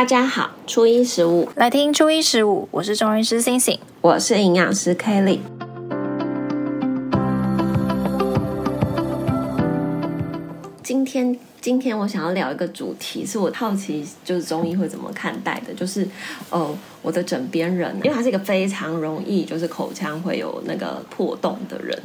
大家好，初一十五来听初一十五，我是中医师星星，我是营养师 Kelly。今天，今天我想要聊一个主题，是我好奇，就是中医会怎么看待的，就是呃，我的枕边人，因为他是一个非常容易就是口腔会有那个破洞的人，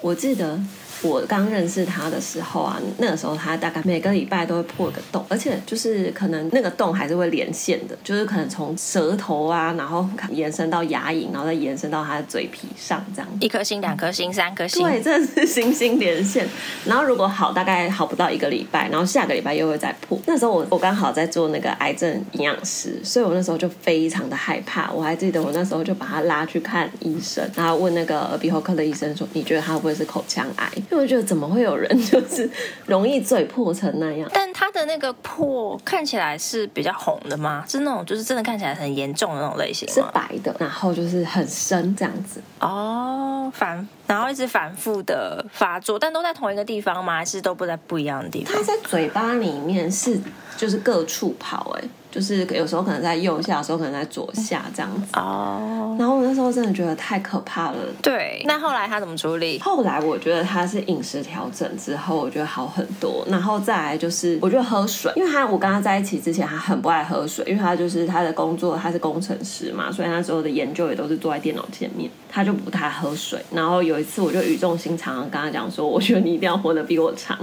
我记得。我刚认识他的时候啊，那个时候他大概每个礼拜都会破个洞，而且就是可能那个洞还是会连线的，就是可能从舌头啊，然后延伸到牙龈，然后再延伸到他的嘴皮上，这样一颗星、两颗星、三颗星，对，这是星星连线。然后如果好，大概好不到一个礼拜，然后下个礼拜又会再破。那时候我我刚好在做那个癌症营养师，所以我那时候就非常的害怕。我还记得我那时候就把他拉去看医生，然后问那个耳鼻喉科的医生说：“你觉得他会不会是口腔癌？”因为我觉得怎么会有人 就是容易嘴破成那样？但他的那个破看起来是比较红的吗？是那种就是真的看起来很严重的那种类型？是白的，然后就是很深这样子。哦，反然后一直反复的发作，但都在同一个地方吗？还是都不在不一样的地方？他在嘴巴里面是就是各处跑哎、欸。就是有时候可能在右下，有时候可能在左下这样子哦。Oh. 然后我那时候真的觉得太可怕了。对，那后来他怎么处理？后来我觉得他是饮食调整之后，我觉得好很多。然后再来就是，我觉得喝水，因为他我跟他在一起之前，他很不爱喝水，因为他就是他的工作，他是工程师嘛，所以他所有的研究也都是坐在电脑前面，他就不太喝水。然后有一次，我就语重心长的跟他讲说，我觉得你一定要活得比我长，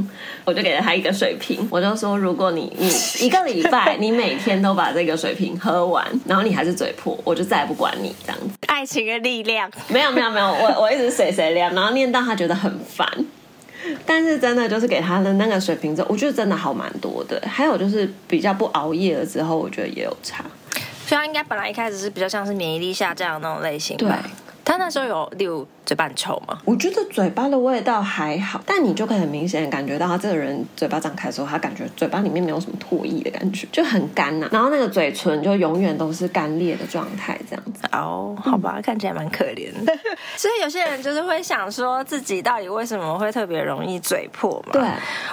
我就给了他一个水瓶，我就说，如果你你一个礼拜你每天。都把这个水瓶喝完，然后你还是嘴破，我就再也不管你这样子。爱情的力量，没有没有没有，我我一直水水量，然后念到他觉得很烦。但是真的就是给他的那个水瓶之后，我觉得真的好蛮多的。还有就是比较不熬夜了之后，我觉得也有差。所以他应该本来一开始是比较像是免疫力下降的那种类型，对。他那时候有六。嘴巴很臭吗？我觉得嘴巴的味道还好，但你就可以很明显感觉到他这个人嘴巴张开的时候，他感觉嘴巴里面没有什么唾液的感觉，就很干呐、啊。然后那个嘴唇就永远都是干裂的状态，这样子。哦，好吧，嗯、看起来蛮可怜的。所以有些人就是会想说自己到底为什么会特别容易嘴破嘛？对，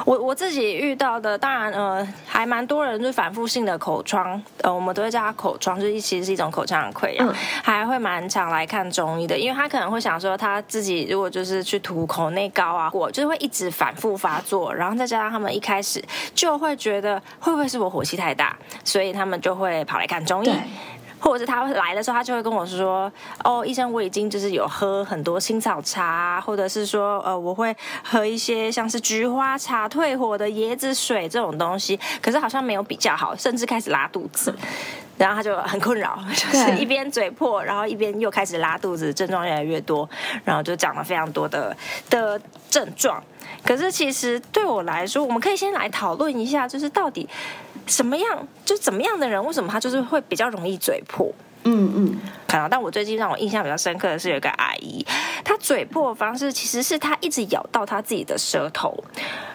我我自己遇到的，当然呃还蛮多人就是反复性的口疮，呃我们都会叫他口疮，就是其实是一种口腔的溃疡，嗯、还会蛮常来看中医的，因为他可能会想说他自己如果就是去涂口内膏啊，我就是会一直反复发作，然后再加上他们一开始就会觉得会不会是我火气太大，所以他们就会跑来看中医，或者是他来的时候，他就会跟我说：“哦，医生，我已经就是有喝很多青草茶，或者是说呃，我会喝一些像是菊花茶退火的椰子水这种东西，可是好像没有比较好，甚至开始拉肚子。”然后他就很困扰，就是一边嘴破，然后一边又开始拉肚子，症状越来越多，然后就讲了非常多的的症状。可是其实对我来说，我们可以先来讨论一下，就是到底什么样，就怎么样的人，为什么他就是会比较容易嘴破？嗯嗯，看到。但我最近让我印象比较深刻的是，有一个阿姨，她嘴破的方式其实是她一直咬到她自己的舌头。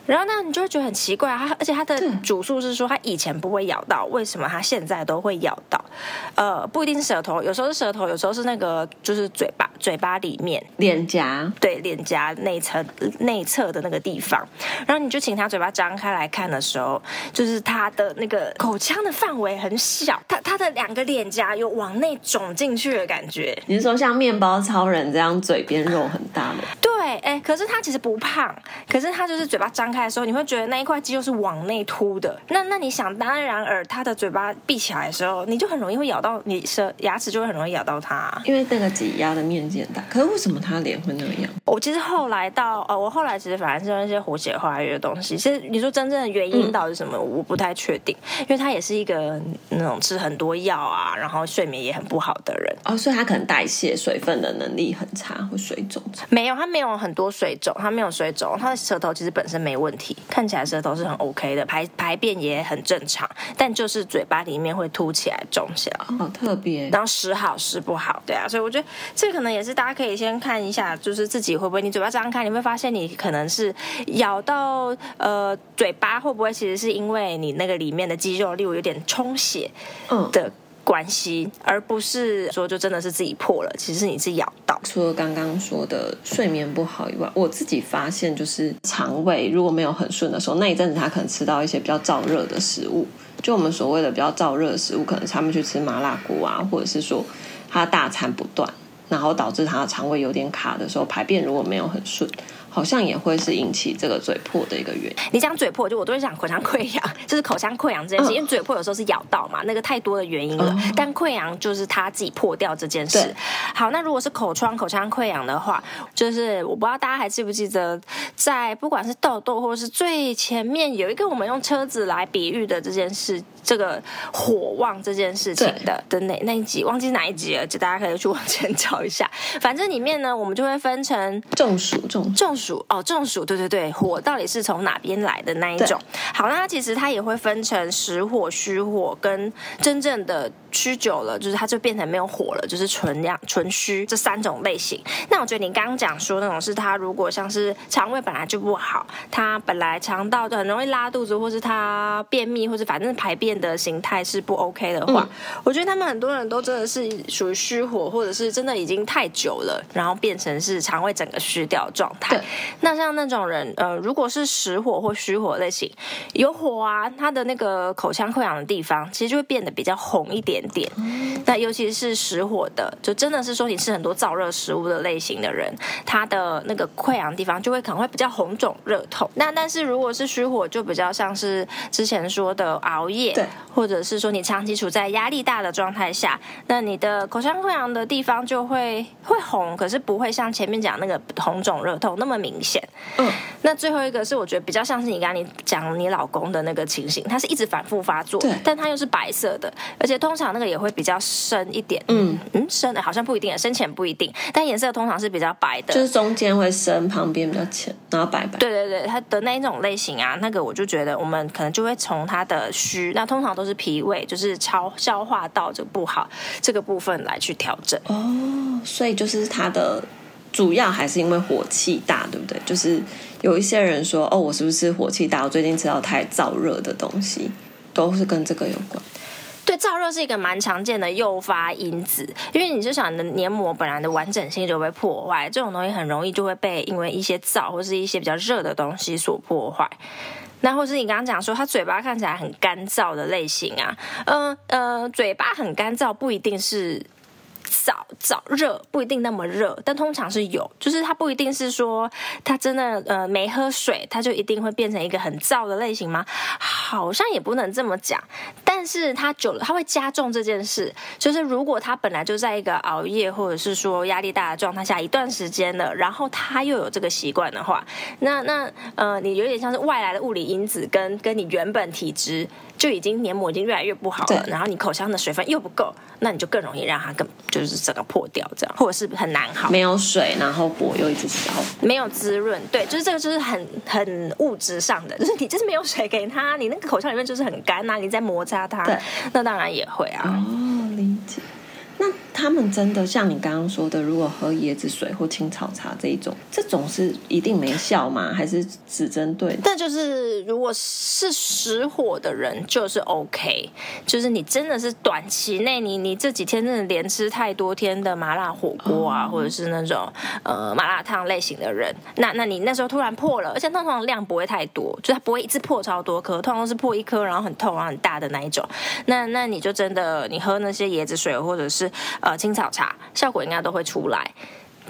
然后呢，你就会觉得很奇怪，她而且她的主诉是说她以前不会咬到，为什么她现在都会咬到？呃，不一定是舌头，有时候是舌头，有时候是那个就是嘴巴，嘴巴里面脸颊，对，脸颊内侧内侧的那个地方。然后你就请他嘴巴张开来看的时候，就是他的那个口腔的范围很小，他他的两个脸颊有往内肿进去的感觉。你是说像面包超人这样嘴边肉很大的？对，哎，可是他其实不胖，可是他就是嘴巴张开。的时候，你会觉得那一块肌肉是往内凸的。那那你想当然尔，他的嘴巴闭起来的时候，你就很容易会咬到你舌牙齿，就会很容易咬到它，因为那个挤压的面积很大。可是为什么他脸会那样？我其实后来到呃，我后来其实反而是用一些活血化瘀的东西。其实你说真正的原因到底是什么，嗯、我不太确定，因为他也是一个那种吃很多药啊，然后睡眠也很不好的人。哦，所以他可能代谢水分的能力很差，会水肿。没有，他没有很多水肿，他没有水肿，他的舌头其实本身没问题，看起来舌头是很 OK 的，排排便也很正常，但就是嘴巴里面会凸起来、肿起来，好特别。然后时好时不好，对啊，所以我觉得这可能也是大家可以先看一下，就是自己会不会，你嘴巴张开，你会发现你可能是咬到呃嘴巴，会不会其实是因为你那个里面的肌肉例如有点充血的。关系，而不是说就真的是自己破了，其实是你自己咬到。除了刚刚说的睡眠不好以外，我自己发现就是肠胃如果没有很顺的时候，那一阵子他可能吃到一些比较燥热的食物，就我们所谓的比较燥热的食物，可能他们去吃麻辣锅啊，或者是说他大餐不断，然后导致他的肠胃有点卡的时候，排便如果没有很顺。好像也会是引起这个嘴破的一个原因。你讲嘴破，就我都会讲口腔溃疡，就是口腔溃疡这件事。嗯、因为嘴破有时候是咬到嘛，那个太多的原因了。嗯、但溃疡就是它自己破掉这件事。好，那如果是口疮、口腔溃疡的话，就是我不知道大家还记不记得，在不管是痘痘或者是最前面有一个我们用车子来比喻的这件事。这个火旺这件事情的的那那一集忘记哪一集了，就大家可以去往前找一下。反正里面呢，我们就会分成中暑、中中暑哦，中暑，对对对，火到底是从哪边来的那一种？好，那它其实它也会分成实火、虚火跟真正的。虚久了，就是它就变成没有火了，就是纯量、纯虚这三种类型。那我觉得你刚刚讲说那种是它如果像是肠胃本来就不好，它本来肠道就很容易拉肚子，或是它便秘，或是反正排便的形态是不 OK 的话，嗯、我觉得他们很多人都真的是属于虚火，或者是真的已经太久了，然后变成是肠胃整个虚掉状态。对那像那种人，呃，如果是实火或虚火类型，有火啊，他的那个口腔溃疡的地方，其实就会变得比较红一点。点，那尤其是实火的，就真的是说你吃很多燥热食物的类型的人，他的那个溃疡地方就会可能会比较红肿热痛。那但是如果是虚火，就比较像是之前说的熬夜，对，或者是说你长期处在压力大的状态下，那你的口腔溃疡的地方就会会红，可是不会像前面讲那个红肿热痛那么明显。嗯，那最后一个是我觉得比较像是你刚刚你讲你老公的那个情形，他是一直反复发作，对，但他又是白色的，而且通常。那个也会比较深一点，嗯嗯，深的好像不一定，深浅不一定，但颜色通常是比较白的，就是中间会深，旁边比较浅，然后白白。对对对，它的那一种类型啊，那个我就觉得我们可能就会从它的虚，那通常都是脾胃，就是超消化道这个不好这个部分来去调整。哦，所以就是它的主要还是因为火气大，对不对？就是有一些人说，哦，我是不是火气大？我最近吃到太燥热的东西，都是跟这个有关。对，燥热是一个蛮常见的诱发因子，因为你就想你的黏膜本来的完整性就被破坏，这种东西很容易就会被因为一些燥或是一些比较热的东西所破坏。那或是你刚刚讲说他嘴巴看起来很干燥的类型啊，嗯呃，呃，嘴巴很干燥不一定是。燥燥热不一定那么热，但通常是有，就是它不一定是说它真的呃没喝水，它就一定会变成一个很燥的类型吗？好像也不能这么讲，是它久了它会加重这件事。就是如果他本来就在一个熬夜或者是说压力大的状态下一段时间了，然后他又有这个习惯的话，那那呃你有点像是外来的物理因子跟跟你原本体质。就已经黏膜已经越来越不好了，对然后你口腔的水分又不够，那你就更容易让它更就是整个破掉这样，或者是很难好。没有水，然后火又一直烧，没有滋润，对，就是这个就是很很物质上的，就是你就是没有水给它，你那个口腔里面就是很干呐、啊，你在摩擦它，对那当然也会啊。哦，理解。那他们真的像你刚刚说的，如果喝椰子水或青草茶这一种，这种是一定没效吗？还是只针对？但就是如果是实火的人，就是 OK。就是你真的是短期内，你你这几天真的连吃太多天的麻辣火锅啊，哦、或者是那种呃麻辣烫类型的人，那那你那时候突然破了，而且通常量不会太多，就它不会一次破超多颗，通常都是破一颗，然后很痛然后很大的那一种。那那你就真的你喝那些椰子水或者是。呃，青草茶效果应该都会出来，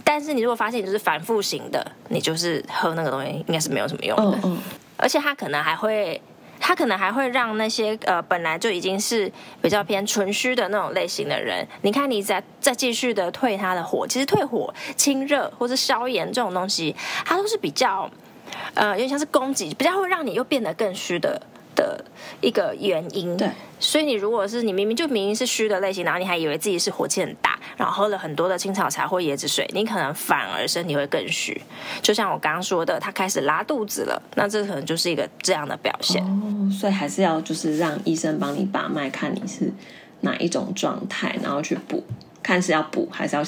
但是你如果发现你就是反复型的，你就是喝那个东西应该是没有什么用的。嗯嗯。而且它可能还会，它可能还会让那些呃本来就已经是比较偏纯虚的那种类型的人，你看你再再继续的退他的火，其实退火、清热或是消炎这种东西，它都是比较呃有点像是攻击，比较会让你又变得更虚的。的一个原因，对，所以你如果是你明明就明明是虚的类型，然后你还以为自己是火气很大，然后喝了很多的青草茶或椰子水，你可能反而身体会更虚。就像我刚刚说的，他开始拉肚子了，那这可能就是一个这样的表现。哦，所以还是要就是让医生帮你把脉，看你是哪一种状态，然后去补，看是要补还是要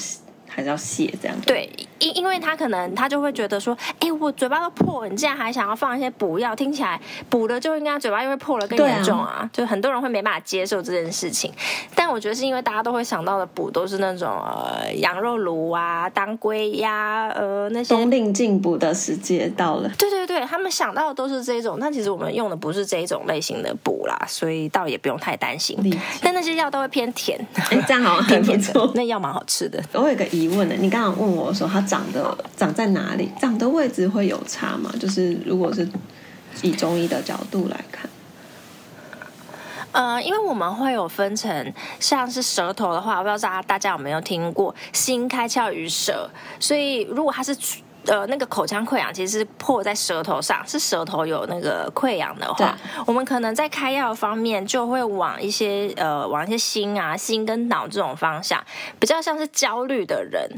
还是要卸这样。对。因因为他可能他就会觉得说，哎，我嘴巴都破了，你竟然还想要放一些补药，听起来补了就应该嘴巴又会破了更严重啊！啊就很多人会没办法接受这件事情。但我觉得是因为大家都会想到的补都是那种呃羊肉炉啊、当归呀、呃那些。冬令进补的时节到了。对对对，他们想到的都是这种，但其实我们用的不是这一种类型的补啦，所以倒也不用太担心。但那些药都会偏甜，哎，这样好像 很不错。那药蛮好吃的。我有个疑问的，你刚刚问我说它长的长在哪里，长的位置会有差吗？就是如果是以中医的角度来看，呃，因为我们会有分成，像是舌头的话，我不知道大家大家有没有听过“心开窍于舌”，所以如果它是。呃，那个口腔溃疡其实是破在舌头上，是舌头有那个溃疡的话，我们可能在开药方面就会往一些呃，往一些心啊、心跟脑这种方向，比较像是焦虑的人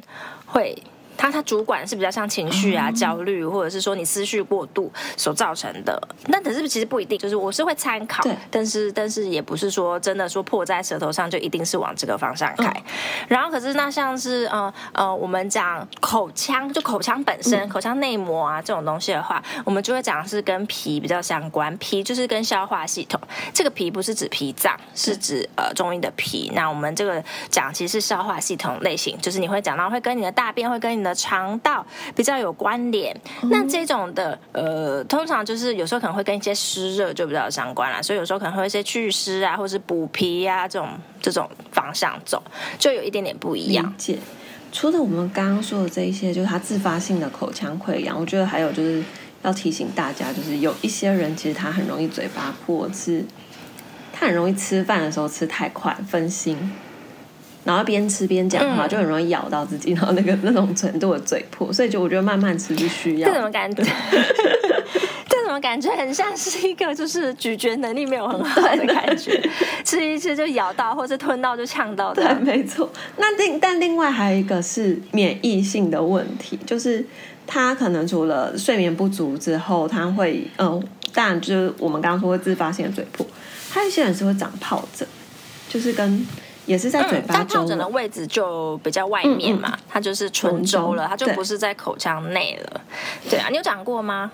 会。他他主管是比较像情绪啊、焦虑，或者是说你思绪过度所造成的。那可是其实不一定，就是我是会参考，但是但是也不是说真的说破在舌头上就一定是往这个方向开。然后可是那像是呃呃，我们讲口腔，就口腔本身、口腔内膜啊这种东西的话，我们就会讲是跟脾比较相关。脾就是跟消化系统，这个脾不是指脾脏，是指呃中医的脾。那我们这个讲其实是消化系统类型，就是你会讲到会跟你的大便会跟你的肠道比较有关联，那这种的呃，通常就是有时候可能会跟一些湿热就比较相关啦，所以有时候可能会一些祛湿啊，或是补脾啊这种这种方向走，就有一点点不一样。解。除了我们刚刚说的这一些，就是它自发性的口腔溃疡，我觉得还有就是要提醒大家，就是有一些人其实他很容易嘴巴破，是他很容易吃饭的时候吃太快，分心。然后边吃边讲话，就很容易咬到自己，嗯、然后那个那种程度的嘴破，所以就我觉得慢慢吃是需要。这种感觉？这种感觉很像是一个就是咀嚼能力没有很好的感觉，吃一吃就咬到，或者吞到就呛到的。对，没错。那另但另外还有一个是免疫性的问题，就是他可能除了睡眠不足之后，他会嗯，当然就是我们刚刚说会自发性的嘴破，还有一些人是会长疱疹，就是跟。也是在嘴巴但，疱疹的位置就比较外面嘛，它就是唇周了，它就不是在口腔内了。对，对啊，你有长过吗？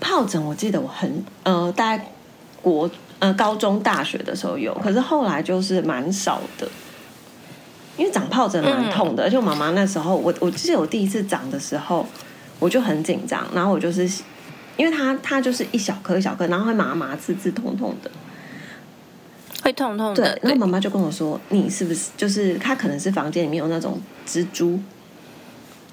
疱疹我记得我很呃，大概国呃高中大学的时候有，可是后来就是蛮少的，因为长疱疹蛮痛的，嗯、而且我妈妈那时候我我记得我第一次长的时候我就很紧张，然后我就是因为它它就是一小颗一小颗，然后会麻麻刺刺痛痛的。会痛痛的，对。然后妈妈就跟我说：“你是不是就是他？可能是房间里面有那种蜘蛛，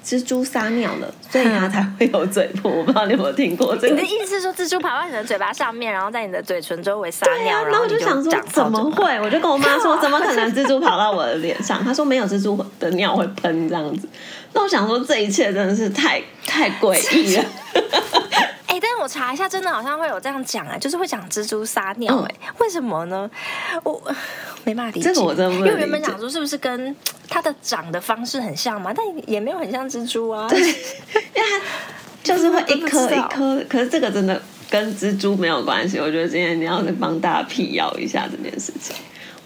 蜘蛛撒尿了，所以他才会有嘴破。”我不知道你有没有听过这个？你的意思是说，蜘蛛爬到你的嘴巴上面，然后在你的嘴唇周围撒尿？然后我就想说，怎么会？我就跟我妈说，怎么可能蜘蛛跑到我的脸上？她说没有，蜘蛛的尿会喷这样子。那我想说，这一切真的是太太诡异了。查一下，真的好像会有这样讲啊，就是会讲蜘蛛撒尿哎、欸，嗯、为什么呢？我 没办法理解。这个我真的。因为原本讲说是不是跟它的长的方式很像嘛？但也没有很像蜘蛛啊。对，因为它就是会一颗一颗，可是这个真的跟蜘蛛没有关系。我觉得今天你要帮大家辟谣一下这件事情。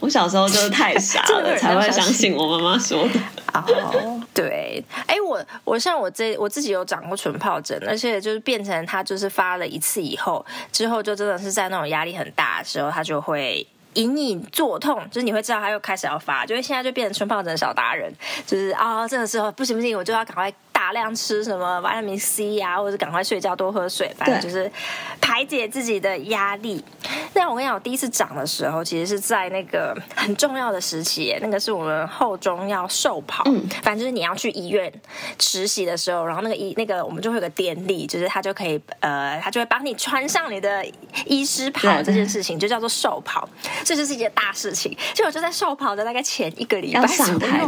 我小时候就是太傻了，才会相信我妈妈说的。哦，对，哎，我我像我这我自己有长过唇疱疹，而且就是变成它就是发了一次以后，之后就真的是在那种压力很大的时候，它就会隐隐作痛，就是你会知道它又开始要发，就是现在就变成唇疱疹小达人，就是啊，这个时候不行不行，我就要赶快。大量吃什么维他命 C 呀、啊，或者赶快睡觉，多喝水，反正就是排解自己的压力。那我跟你讲，我第一次长的时候，其实是在那个很重要的时期，那个是我们后中要授跑，嗯、反正就是你要去医院实习的时候，然后那个医那个我们就会有个典礼，就是他就可以呃，他就会帮你穿上你的医师袍，这件事情就叫做授跑，这就是一件大事情。结果就在授跑的大概前一个礼拜上台，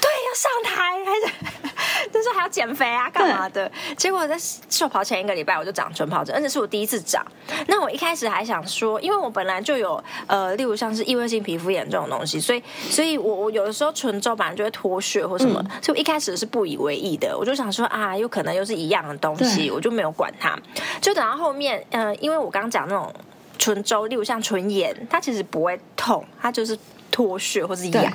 对，要上台还是。就是还要减肥啊，干嘛的？对结果在授袍前一个礼拜，我就长唇疱疹，而且是我第一次长。那我一开始还想说，因为我本来就有呃，例如像是异位性皮肤炎这种东西，所以，所以我我有的时候唇周本来就会脱屑或什么，嗯、所以我一开始是不以为意的。我就想说啊，有可能又是一样的东西，我就没有管它。就等到后面，嗯、呃，因为我刚刚讲那种唇周，例如像唇炎，它其实不会痛，它就是脱屑或是痒。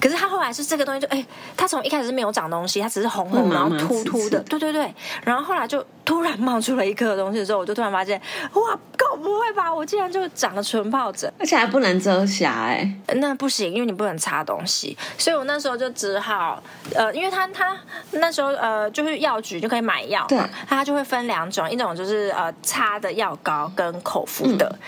可是他后来是这个东西就，就哎，他从一开始是没有长东西，他只是红红然后突突的，对对对。然后后来就突然冒出了一颗东西的时候，我就突然发现，哇，够不会吧？我竟然就长了唇疱疹，而且还不能遮瑕哎。那不行，因为你不能擦东西，所以我那时候就只好，呃，因为他他那时候呃就是药局就可以买药嘛，对，他就会分两种，一种就是呃擦的药膏跟口服的。嗯、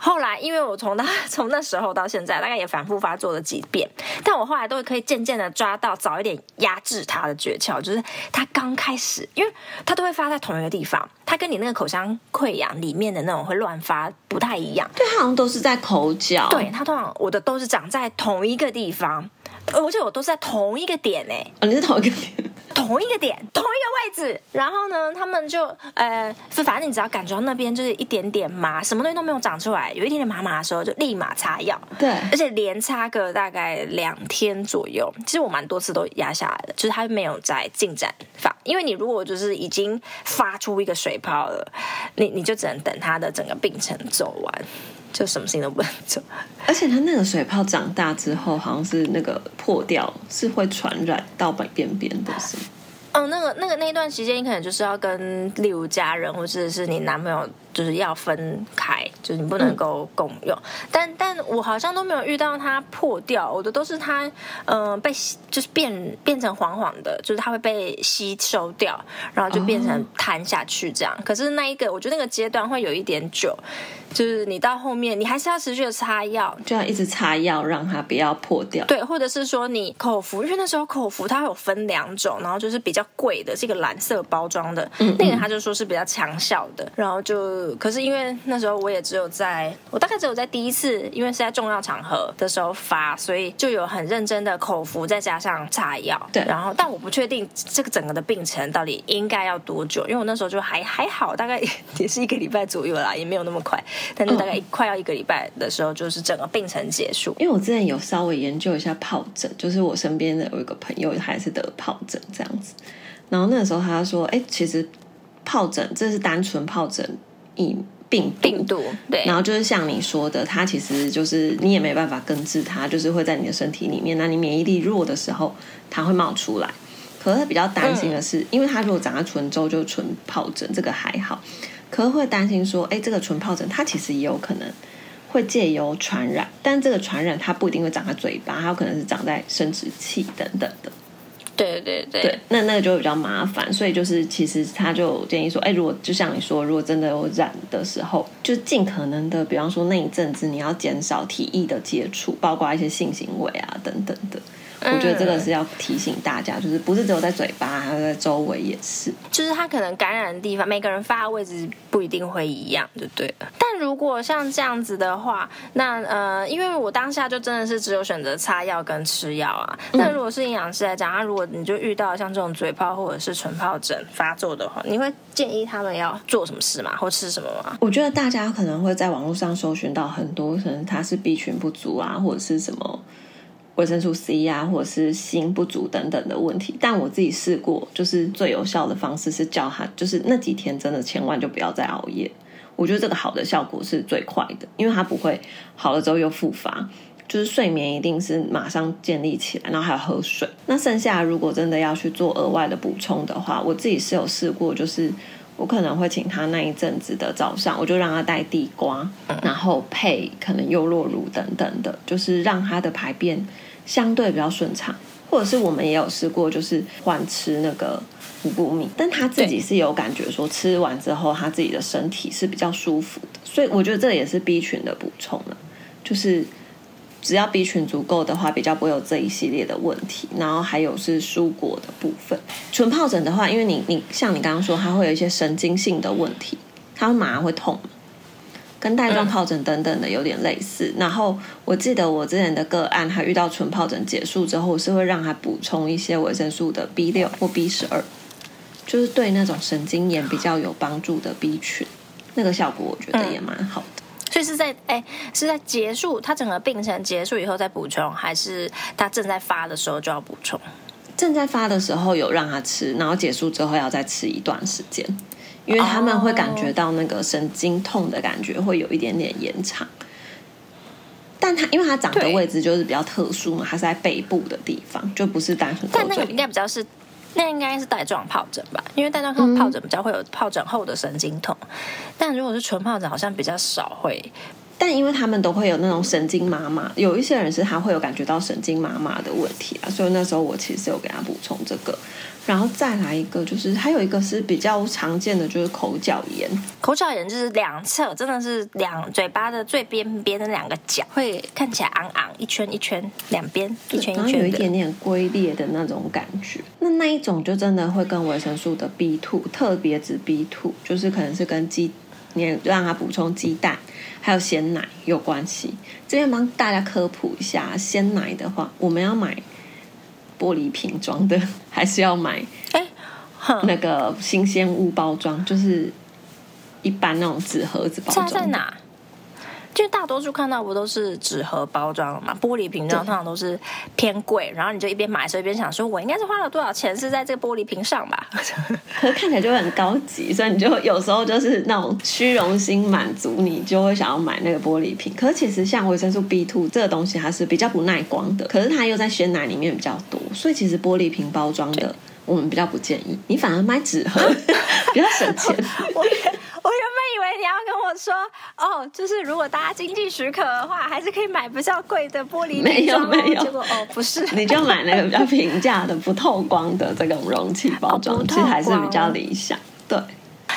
后来因为我从那 从那时候到现在，大概也反复发作了几遍，但我后来都可以渐渐的抓到早一点压制它的诀窍，就是它刚开始，因为它都会发在同一个地方，它跟你那个口腔溃疡里面的那种会乱发不太一样。对，他好像都是在口角。对，它通常我的都是长在同一个地方，而且我都是在同一个点诶。哦，你是同一个点。同一个点，同一个位置，然后呢，他们就呃，反正你只要感觉到那边就是一点点麻，什么东西都没有长出来，有一点点麻麻的时候，就立马擦药。对，而且连擦个大概两天左右，其实我蛮多次都压下来了，就是它没有在进展法。因为你如果就是已经发出一个水泡了，你你就只能等它的整个病程走完，就什么事情都不能做。而且它那个水泡长大之后，好像是那个破掉，是会传染到白边边的，是吗？嗯，那个、那个那一段时间，你可能就是要跟例如家人或者是你男朋友，就是要分开，就是你不能够共用。嗯、但但我好像都没有遇到它破掉，我的都是它，嗯、呃，被就是变变成黄黄的，就是它会被吸收掉，然后就变成瘫下去这样。哦、可是那一个，我觉得那个阶段会有一点久。就是你到后面，你还是要持续的擦药，就要一直擦药，让它不要破掉。对，或者是说你口服，因为那时候口服它有分两种，然后就是比较贵的，是一个蓝色包装的，嗯嗯那个他就说是比较强效的。然后就，可是因为那时候我也只有在，我大概只有在第一次，因为是在重要场合的时候发，所以就有很认真的口服，再加上擦药。对，然后但我不确定这个整个的病程到底应该要多久，因为我那时候就还还好，大概 也是一个礼拜左右啦，也没有那么快。但是大概快要一个礼拜的时候，就是整个病程结束。因为我之前有稍微研究一下疱疹，就是我身边的有一个朋友还是得疱疹这样子。然后那个时候他说：“哎，其实疱疹这是单纯疱疹疫病病毒，对。然后就是像你说的，它其实就是你也没办法根治它，就是会在你的身体里面。那你免疫力弱的时候，它会冒出来。可是他比较担心的是，嗯、因为它如果长在唇周，就唇疱疹，这个还好。”可是会担心说，哎，这个唇疱疹它其实也有可能会借由传染，但这个传染它不一定会长在嘴巴，它有可能是长在生殖器等等的。对对对，那那个就比较麻烦，所以就是其实他就建议说，哎，如果就像你说，如果真的有染的时候，就尽可能的，比方说那一阵子你要减少体液的接触，包括一些性行为啊等等的。我觉得这个是要提醒大家，就是不是只有在嘴巴，还有在周围也是。就是它可能感染的地方，每个人发的位置不一定会一样，对不对？但如果像这样子的话，那呃，因为我当下就真的是只有选择擦药跟吃药啊。那如果是营养师来讲，他如果你就遇到像这种嘴泡或者是唇疱疹发作的话，你会建议他们要做什么事吗？或吃什么吗？我觉得大家可能会在网络上搜寻到很多，可能他是 B 群不足啊，或者是什么。维生素 C 呀、或者是锌不足等等的问题，但我自己试过，就是最有效的方式是叫他，就是那几天真的千万就不要再熬夜。我觉得这个好的效果是最快的，因为它不会好了之后又复发。就是睡眠一定是马上建立起来，然后还要喝水。那剩下如果真的要去做额外的补充的话，我自己是有试过，就是。我可能会请他那一阵子的早上，我就让他带地瓜，然后配可能优酪乳等等的，就是让他的排便相对比较顺畅。或者是我们也有试过，就是换吃那个五谷米，但他自己是有感觉说吃完之后他自己的身体是比较舒服的，所以我觉得这也是 B 群的补充了，就是。只要 B 群足够的话，比较不会有这一系列的问题。然后还有是蔬果的部分，唇疱疹的话，因为你你像你刚刚说，它会有一些神经性的问题，它会麻会痛，跟带状疱疹等等的有点类似。嗯、然后我记得我之前的个案，他遇到纯疱疹结束之后，我是会让他补充一些维生素的 B 六或 B 十二，就是对那种神经炎比较有帮助的 B 群，那个效果我觉得也蛮好的。嗯所以是在哎，是在结束他整个病程结束以后再补充，还是他正在发的时候就要补充？正在发的时候有让他吃，然后结束之后要再吃一段时间，因为他们会感觉到那个神经痛的感觉会有一点点延长。但但它因为它长的位置就是比较特殊嘛，它是在背部的地方，就不是单纯。但那个应该比较是，那应该是带状疱疹吧？因为带状疱疹比较会有疱疹后的神经痛，嗯、但如果是纯疱疹，好像比较少会。但因为他们都会有那种神经麻麻，有一些人是他会有感觉到神经麻麻的问题啊，所以那时候我其实有给他补充这个，然后再来一个就是还有一个是比较常见的就是口角炎，口角炎就是两侧真的是两嘴巴的最边边的两个角会看起来昂昂一圈一圈，两边一圈一圈有一点点龟裂的那种感觉，那那一种就真的会跟维生素的 B two 特别指 B two，就是可能是跟鸡你让他补充鸡蛋。还有鲜奶有关系，这边帮大家科普一下，鲜奶的话，我们要买玻璃瓶装的，还是要买哎那个新鲜物包装，就是一般那种纸盒子包装。在哪？就大多数看到不都是纸盒包装嘛？玻璃瓶装通常都是偏贵，然后你就一边买的时候一边想说，我应该是花了多少钱是在这个玻璃瓶上吧？可是看起来就会很高级，所以你就有时候就是那种虚荣心满足，你就会想要买那个玻璃瓶。可是其实像维生素 B two 这个东西，它是比较不耐光的，可是它又在鲜奶里面比较多，所以其实玻璃瓶包装的我们比较不建议，你反而买纸盒 比较省钱。以为你要跟我说哦，就是如果大家经济许可的话，还是可以买比较贵的玻璃。没有没有，结果哦不是，你就买那个比较平价的不透光的这种容器包装，哦、其实还是比较理想。对，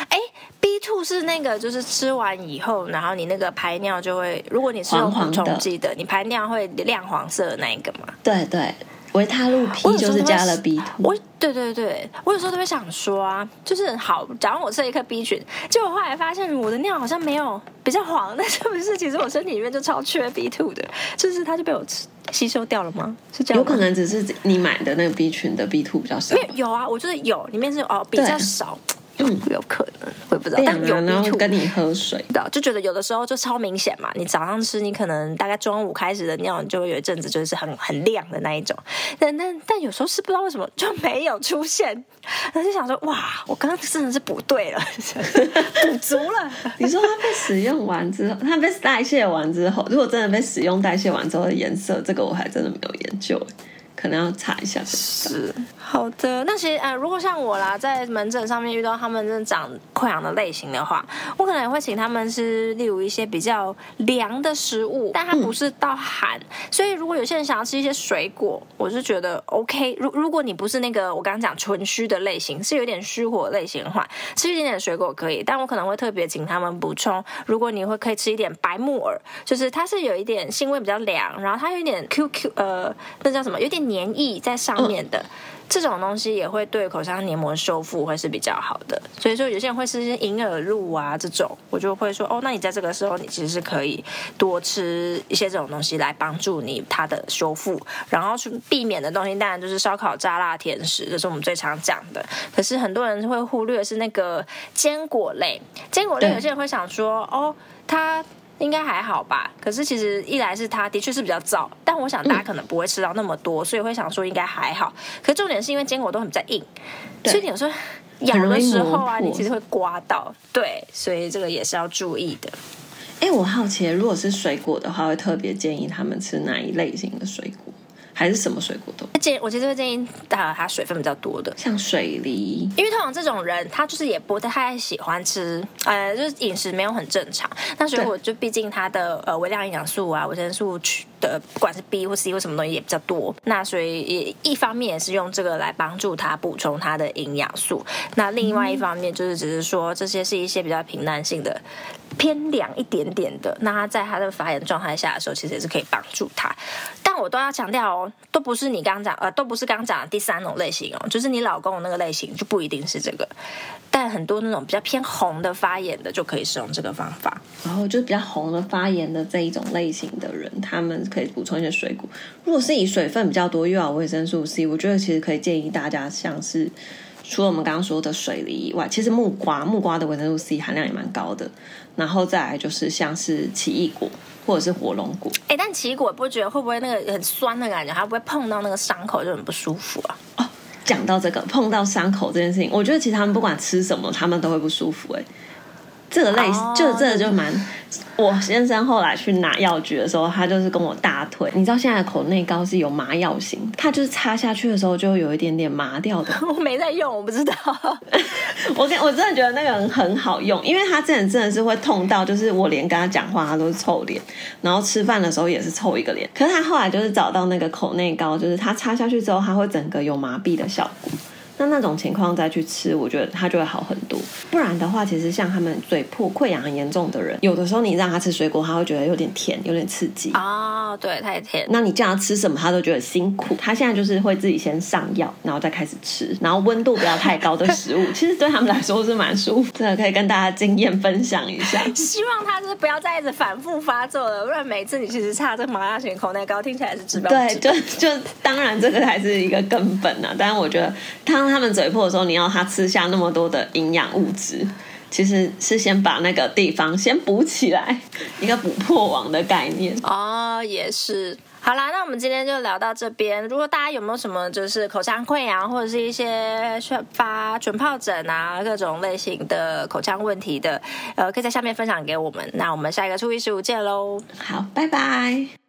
哎，B two 是那个就是吃完以后，然后你那个排尿就会，如果你是用补充剂的，你排尿会亮黄色的那一个嘛？对对。维他露 P 就是加了 B 群，我对对对，我有时候特别想说啊，就是好，假如我吃了一颗 B 群，结果后来发现我的尿好像没有比较黄，那是不是其实我身体里面就超缺 B two 的？就是它就被我吃吸收掉了吗？是这样？有可能只是你买的那个 B 群的 B two 比较少。没有有啊，我就是有，里面是哦比较少。嗯，有可能，我也不知道。但有然后跟你喝水的，就觉得有的时候就超明显嘛。你早上吃，你可能大概中午开始的尿，你就会有一阵子就是很很亮的那一种。但但但有时候是不知道为什么就没有出现，他就想说哇，我刚刚真的是补对了，补足了。你说它被使用完之后，它被代谢完之后，如果真的被使用代谢完之后的颜色，这个我还真的没有研究。可能要查一下。是好的，那其实呃，如果像我啦，在门诊上面遇到他们这种长溃疡的类型的话，我可能也会请他们吃，例如一些比较凉的食物，但它不是到寒。所以如果有些人想要吃一些水果，我是觉得 OK。如如果你不是那个我刚刚讲纯虚的类型，是有点虚火类型的话，吃一点点水果可以。但我可能会特别请他们补充，如果你会可以吃一点白木耳，就是它是有一点腥味比较凉，然后它有一点 QQ 呃，那叫什么？有点黏。黏液在上面的、嗯、这种东西也会对口腔黏膜修复会是比较好的，所以说有些人会吃一些银耳露啊这种，我就会说哦，那你在这个时候你其实是可以多吃一些这种东西来帮助你它的修复，然后去避免的东西当然就是烧烤、炸辣、甜食，这是我们最常讲的。可是很多人会忽略是那个坚果类，坚果类有些人会想说哦，它。应该还好吧，可是其实一来是它的确是比较燥，但我想大家可能不会吃到那么多，嗯、所以会想说应该还好。可是重点是因为坚果都很比较硬，所以你有时候咬的时候啊，你其实会刮到。对，所以这个也是要注意的。哎，我好奇，如果是水果的话，会特别建议他们吃哪一类型的水果？还是什么水果都建，我其实会建议打它水分比较多的，像水梨，因为通常这种人他就是也不太喜欢吃，呃，就是饮食没有很正常。那水果就毕竟它的呃微量营养素啊、维生素区的，不管是 B 或 C 或什么东西也比较多。那所以也一方面也是用这个来帮助他补充他的营养素。那另外一方面就是只是说这些是一些比较平淡性的。偏凉一点点的，那他在他的发炎状态下的时候，其实也是可以帮助他。但我都要强调哦，都不是你刚刚讲呃，都不是刚刚讲的第三种类型哦，就是你老公的那个类型就不一定是这个。但很多那种比较偏红的发炎的，就可以使用这个方法。然后就是比较红的发炎的这一种类型的人，他们可以补充一些水果。如果是以水分比较多又要维生素 C，我觉得其实可以建议大家像是。除了我们刚刚说的水梨以外，其实木瓜木瓜的维生素 C 含量也蛮高的。然后再来就是像是奇异果或者是火龙果。哎，但奇异果不觉得会不会那个很酸的感觉？它不会碰到那个伤口就很不舒服啊？哦，讲到这个碰到伤口这件事情，我觉得其实他们不管吃什么，他们都会不舒服。哎，这个类似，oh, 就这个就蛮。我先生后来去拿药局的时候，他就是跟我大腿。你知道现在的口内膏是有麻药型，它就是擦下去的时候就有一点点麻掉的。我没在用，我不知道。我跟我真的觉得那个人很好用，因为他真的真的是会痛到，就是我连跟他讲话他都是臭脸，然后吃饭的时候也是臭一个脸。可是他后来就是找到那个口内膏，就是他擦下去之后，他会整个有麻痹的效果。那那种情况再去吃，我觉得它就会好很多。不然的话，其实像他们嘴破溃疡很严重的人，有的时候你让他吃水果，他会觉得有点甜，有点刺激。哦，对，太甜。那你叫他吃什么，他都觉得辛苦。他现在就是会自己先上药，然后再开始吃，然后温度不要太高的食物，其实对他们来说是蛮舒服。真的可以跟大家经验分享一下。希望他是不要再一直反复发作了，不然每次你其实擦这个麻药型口内膏，听起来是治标。对，就就当然这个还是一个根本啊。但是我觉得他。当他们嘴破的时候，你要他吃下那么多的营养物质，其实是先把那个地方先补起来，一个补破网的概念。哦，也是。好啦，那我们今天就聊到这边。如果大家有没有什么就是口腔溃疡或者是一些发唇疱疹啊各种类型的口腔问题的，呃，可以在下面分享给我们。那我们下一个初一十五见喽。好，拜拜。